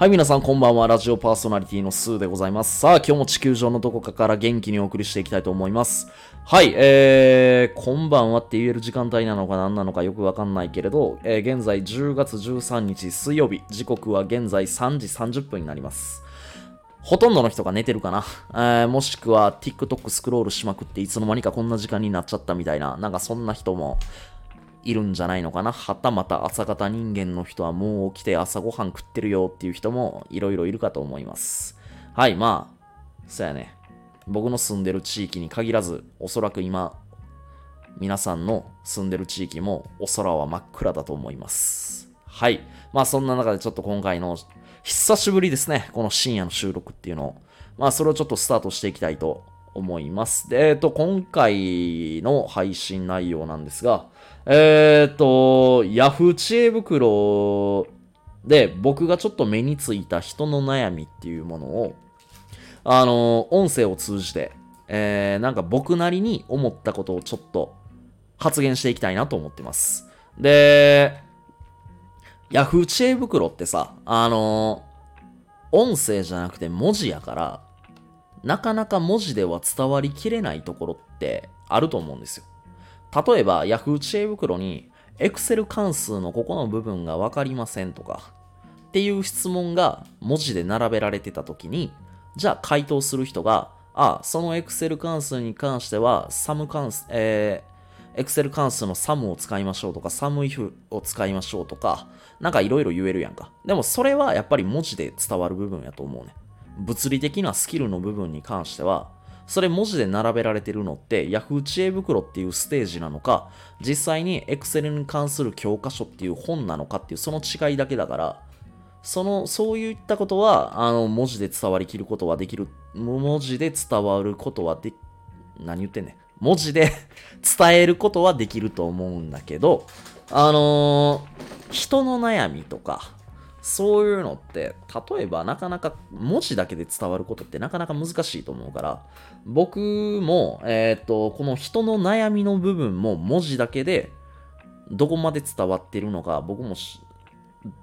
はい、皆さんこんばんは。ラジオパーソナリティのスーでございます。さあ、今日も地球上のどこかから元気にお送りしていきたいと思います。はい、えー、こんばんはって言える時間帯なのか何なのかよくわかんないけれど、えー現在10月13日水曜日、時刻は現在3時30分になります。ほとんどの人が寝てるかな、えーもしくは TikTok スクロールしまくっていつの間にかこんな時間になっちゃったみたいな、なんかそんな人もいるんじゃないのかな？はたまた朝方人間の人はもう起きて朝ごはん食ってるよっていう人もいろいろいるかと思います。はい、まあ、そうやね。僕の住んでる地域に限らず、おそらく今、皆さんの住んでる地域もお空は真っ暗だと思います。はい。まあそんな中でちょっと今回の久しぶりですね。この深夜の収録っていうのを。まあそれをちょっとスタートしていきたいと思います。で、えっと、今回の配信内容なんですが、えっと、ヤフー知恵袋で僕がちょっと目についた人の悩みっていうものを、あの、音声を通じて、えー、なんか僕なりに思ったことをちょっと発言していきたいなと思ってます。で、ヤフー知恵袋ってさ、あの、音声じゃなくて文字やから、なかなか文字では伝わりきれないところってあると思うんですよ。例えば、ヤフー知恵袋に、Excel 関数のここの部分がわかりませんとか、っていう質問が文字で並べられてたときに、じゃあ回答する人が、あ、その Excel 関数に関しては、サム関数、えー、Excel 関数のサムを使いましょうとか、サム if を使いましょうとか、なんかいろいろ言えるやんか。でもそれはやっぱり文字で伝わる部分やと思うね。物理的なスキルの部分に関しては、それ文字で並べられてるのって Yahoo 知恵袋っていうステージなのか、実際に Excel に関する教科書っていう本なのかっていうその違いだけだから、その、そういったことは、あの、文字で伝わりきることはできる、文字で伝わることはで、何言ってんねん。文字で伝えることはできると思うんだけど、あのー人の悩みとか、そういうのって、例えばなかなか文字だけで伝わることってなかなか難しいと思うから、僕も、えっ、と、この人の悩みの部分も文字だけでどこまで伝わってるのか、僕も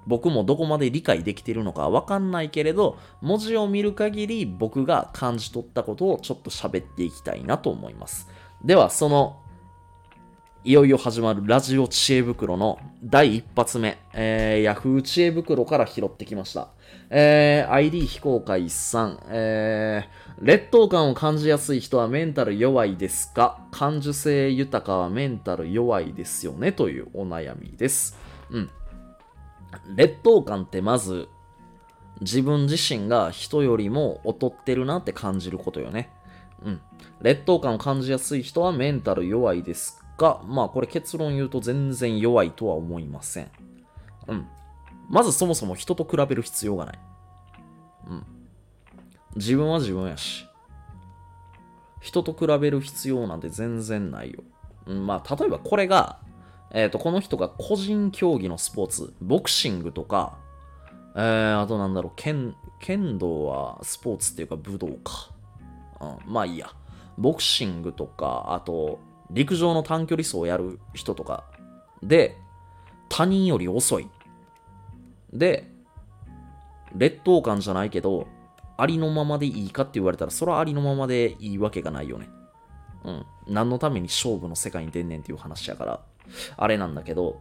僕もどこまで理解できてるのかわかんないけれど、文字を見る限り僕が感じ取ったことをちょっと喋っていきたいなと思います。では、その、いよいよ始まるラジオ知恵袋の第一発目、えー、Yahoo 知恵袋から拾ってきました。えー、ID 非公開さん、えー、劣等感を感じやすい人はメンタル弱いですか？感受性豊かはメンタル弱いですよね？というお悩みです。うん。劣等感ってまず自分自身が人よりも劣ってるなって感じることよね。うん。劣等感を感じやすい人はメンタル弱いですが、まあこれ結論言うと全然弱いとは思いません。うん。まずそもそも人と比べる必要がない。うん。自分は自分やし。人と比べる必要なんて全然ないよ。うん、まあ例えばこれが、えっ、と、この人が個人競技のスポーツ、ボクシングとか、えー、あとなんだろう、剣、剣道はスポーツっていうか武道か。うん、まあいいや。ボクシングとか、あと、陸上の短距離走をやる人とかで、他人より遅い。で、劣等感じゃないけど、ありのままでいいかって言われたら、それはありのままでいいわけがないよね。うん。何のために勝負の世界に出んねんっていう話やから、あれなんだけど、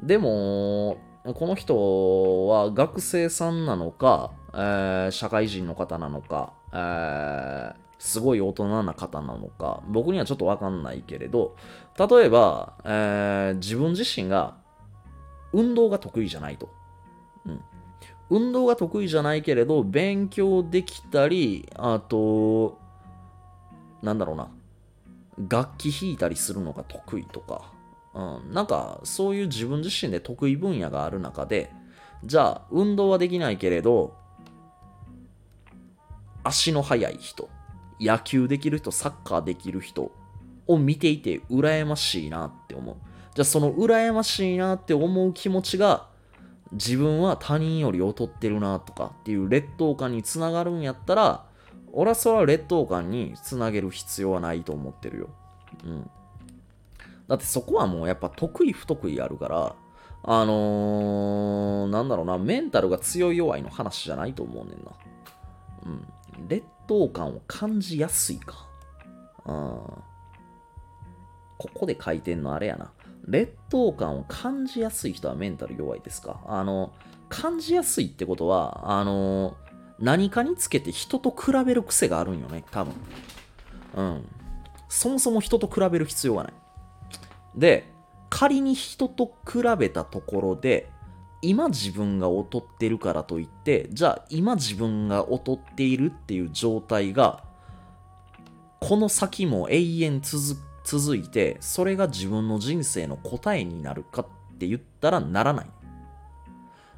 でも、この人は学生さんなのか、えー社会人の方なのか、えーすごい大人な方なのか、僕にはちょっとわかんないけれど、例えば、えー自分自身が運動が得意じゃないと。うん。運動が得意じゃないけれど、勉強できたり、あと、なんだろうな、楽器弾いたりするのが得意とか、うん、なんかそういう自分自身で得意分野がある中で、じゃあ運動はできないけれど、足の速い人、野球できる人、サッカーできる人を見ていて羨ましいなって思う。じゃあその羨ましいなって思う気持ちが自分は他人より劣ってるなとかっていう劣等感につながるんやったら、俺はそれは劣等感につなげる必要はないと思ってるよ。うん。だってそこはもうやっぱ得意不得意あるから、あのー、なんだろうな、メンタルが強い弱いの話じゃないと思うねんな。うん。劣等感を感じやすいか。うん。ここで書いてんのあれやな。劣等感を感じやすい人はメンタル弱いですか？あの、感じやすいってことは、あの、何かにつけて人と比べる癖があるんよね、多分。うん。そもそも人と比べる必要がない。で、仮に人と比べたところで、今自分が劣ってるからといって、じゃあ今自分が劣っているっていう状態が、この先も永遠続続いて、それが自分の人生の答えになるかって言ったらならない。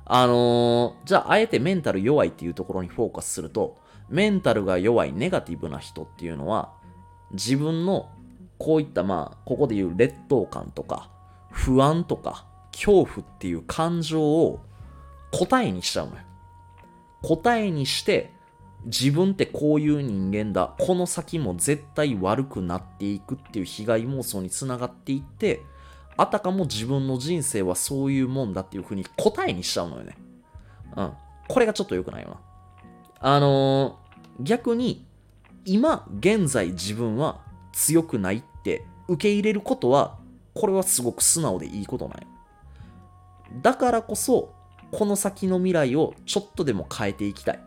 あのー、じゃああえてメンタル弱いっていうところにフォーカスすると、メンタルが弱いネガティブな人っていうのは、自分のこういったまあ、ここで言う劣等感とか、不安とか、恐怖っていう感情を答えにしちゃうのよ。答えにして、自分ってこういう人間だ。この先も絶対悪くなっていくっていう被害妄想につながっていって、あたかも自分の人生はそういうもんだっていう風に答えにしちゃうのよね。うん。これがちょっと良くないよな。あのー、逆に、今、現在自分は強くないって受け入れることは、これはすごく素直でいいことなんよ。だからこそ、この先の未来をちょっとでも変えていきたい。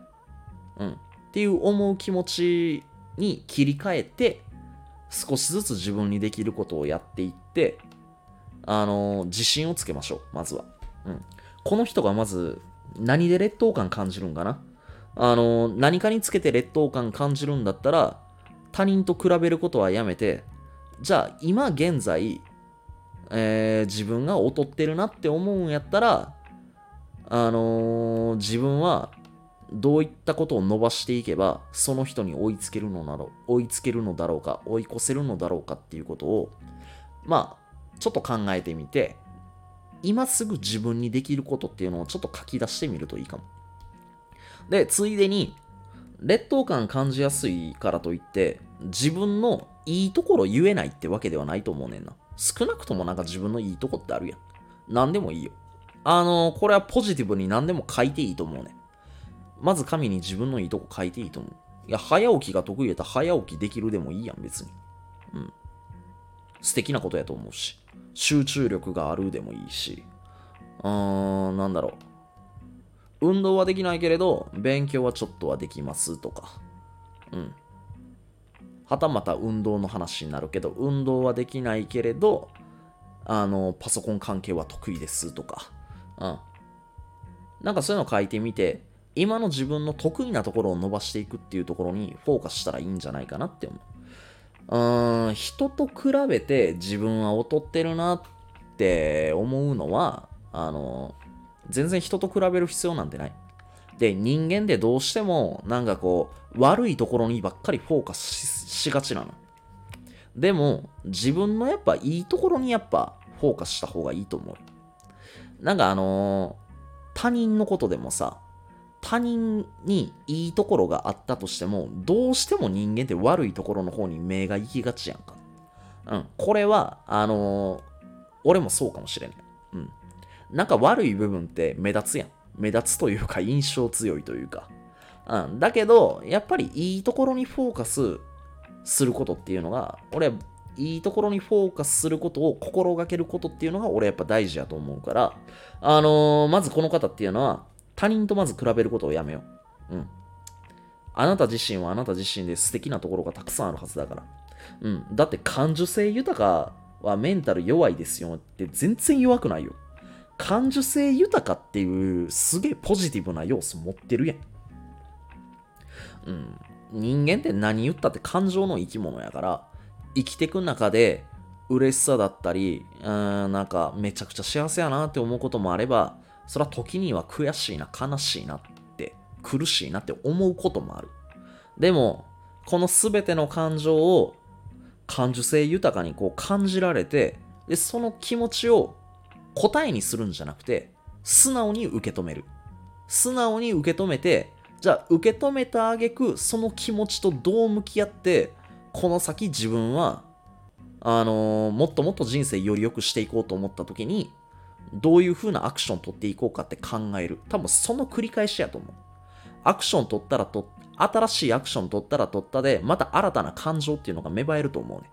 うん。っていう思う気持ちに切り替えて、少しずつ自分にできることをやっていって、あの、自信をつけましょう、まずは。うん。この人がまず、何で劣等感感じるんかな？あの、何かにつけて劣等感感じるんだったら、他人と比べることはやめて、じゃあ今現在、えー、自分が劣ってるなって思うんやったら、あのー、自分はどういったことを伸ばしていけば、その人に追いつけるのだろう、追いつけるのだろうか、追い越せるのだろうかっていうことを、まあ、ちょっと考えてみて、今すぐ自分にできることっていうのをちょっと書き出してみるといいかも。で、ついでに、劣等感感じやすいからといって、自分のいいところ言えないってわけではないと思うねんな。少なくともなんか自分のいいとこってあるやん。何でもいいよ。あのー、これはポジティブに何でも書いていいと思うね。まず紙に自分のいいとこ書いていいと思う。いや、早起きが得意やったら早起きできるでもいいやん、別に。うん。素敵なことやと思うし。集中力があるでもいいし。うーん、なんだろう。運動はできないけれど、勉強はちょっとはできますとか。うん。はたまた運動の話になるけど、運動はできないけれど、あの、パソコン関係は得意ですとか。うん。なんかそういうの書いてみて、今の自分の得意なところを伸ばしていくっていうところにフォーカスしたらいいんじゃないかなって思う。うーん、人と比べて自分は劣ってるなって思うのは、あの、全然人と比べる必要なんてない。で、人間でどうしても、なんかこう、悪いところにばっかりフォーカスしがちなの。でも、自分のやっぱいいところにやっぱフォーカスした方がいいと思う。なんかあのー、他人のことでもさ、他人にいいところがあったとしても、どうしても人間って悪いところの方に目が行きがちやんか。うん。これは、あのー、俺もそうかもしれない。うん。なんか悪い部分って目立つやん。目立つというか印象強いというか。うん。だけど、やっぱりいいところにフォーカスすることっていうのが、俺はいいところにフォーカスすることを心がけることっていうのが俺やっぱ大事やと思うから、あのー、まずこの方っていうのは、他人とまず比べることをやめよう。うん。あなた自身はあなた自身で素敵なところがたくさんあるはずだから。うん。だって感受性豊かはメンタル弱いですよって全然弱くないよ。感受性豊かっていうすげえポジティブな要素持ってるやん。うん。人間って何言ったって感情の生き物やから、生きてく中で嬉しさだったり、うん、なんかめちゃくちゃ幸せやなって思うこともあれば、それは時には悔しいな、悲しいなって、苦しいなって思うこともある。でも、この全ての感情を感受性豊かにこう感じられて、で、その気持ちを答えにするんじゃなくて、素直に受け止める。素直に受け止めて、じゃあ受け止めた挙句、その気持ちとどう向き合って、この先自分は、あのー、もっともっと人生より良くしていこうと思った時に、どういう風なアクション取っていこうかって考える。多分その繰り返しやと思う。アクション取ったらと、新しいアクション取ったら取ったで、また新たな感情っていうのが芽生えると思うね。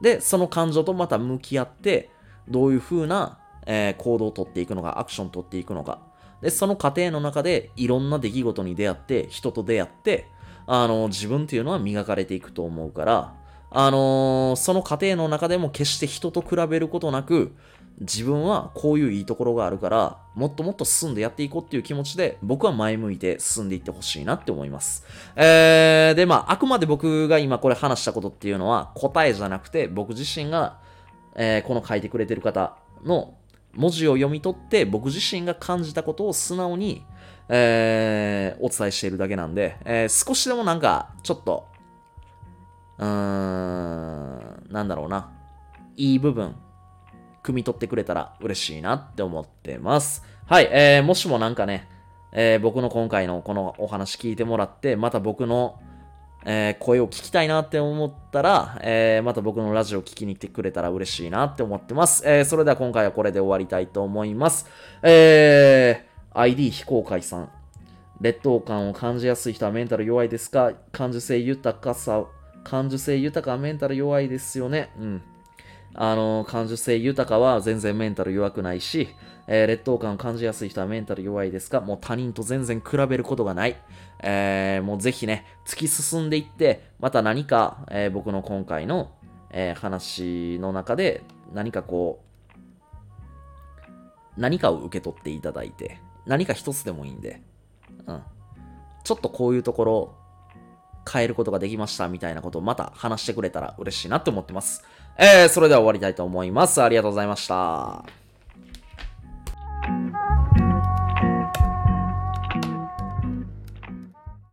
で、その感情とまた向き合って、どういう風な、えー、行動を取っていくのか、アクション取っていくのか。で、その過程の中でいろんな出来事に出会って、人と出会って、あの、自分っていうのは磨かれていくと思うから、あのー、その過程の中でも決して人と比べることなく、自分はこういういいところがあるから、もっともっと進んでやっていこうっていう気持ちで、僕は前向いて進んでいってほしいなって思います。えー、で、まあ、あくまで僕が今これ話したことっていうのは答えじゃなくて、僕自身が、えー、この書いてくれてる方の文字を読み取って、僕自身が感じたことを素直に、えー、お伝えしているだけなんで、えー、少しでもなんか、ちょっと、うーん、なんだろうな、いい部分、汲み取ってくれたら嬉しいなって思ってます。はい、えー、もしもなんかね、えー、僕の今回のこのお話聞いてもらって、また僕の、えー、声を聞きたいなって思ったら、えー、また僕のラジオ聞きに来てくれたら嬉しいなって思ってます。えー、それでは今回はこれで終わりたいと思います。えー、ID 非公開さん。劣等感を感じやすい人はメンタル弱いですか？感受性豊かさ、感受性豊かはメンタル弱いですよね。うん。あの、感受性豊かは全然メンタル弱くないし、えー、劣等感を感じやすい人はメンタル弱いですか？もう他人と全然比べることがない。えー、もうぜひね、突き進んでいって、また何か、えー、僕の今回の、え話の中で何かこう、何かを受け取っていただいて、何か一つでもいいんで、うん。ちょっとこういうところ、変えることができましたみたいなことをまた話してくれたら嬉しいなって思ってます。えー、それでは終わりたいと思います。ありがとうございました。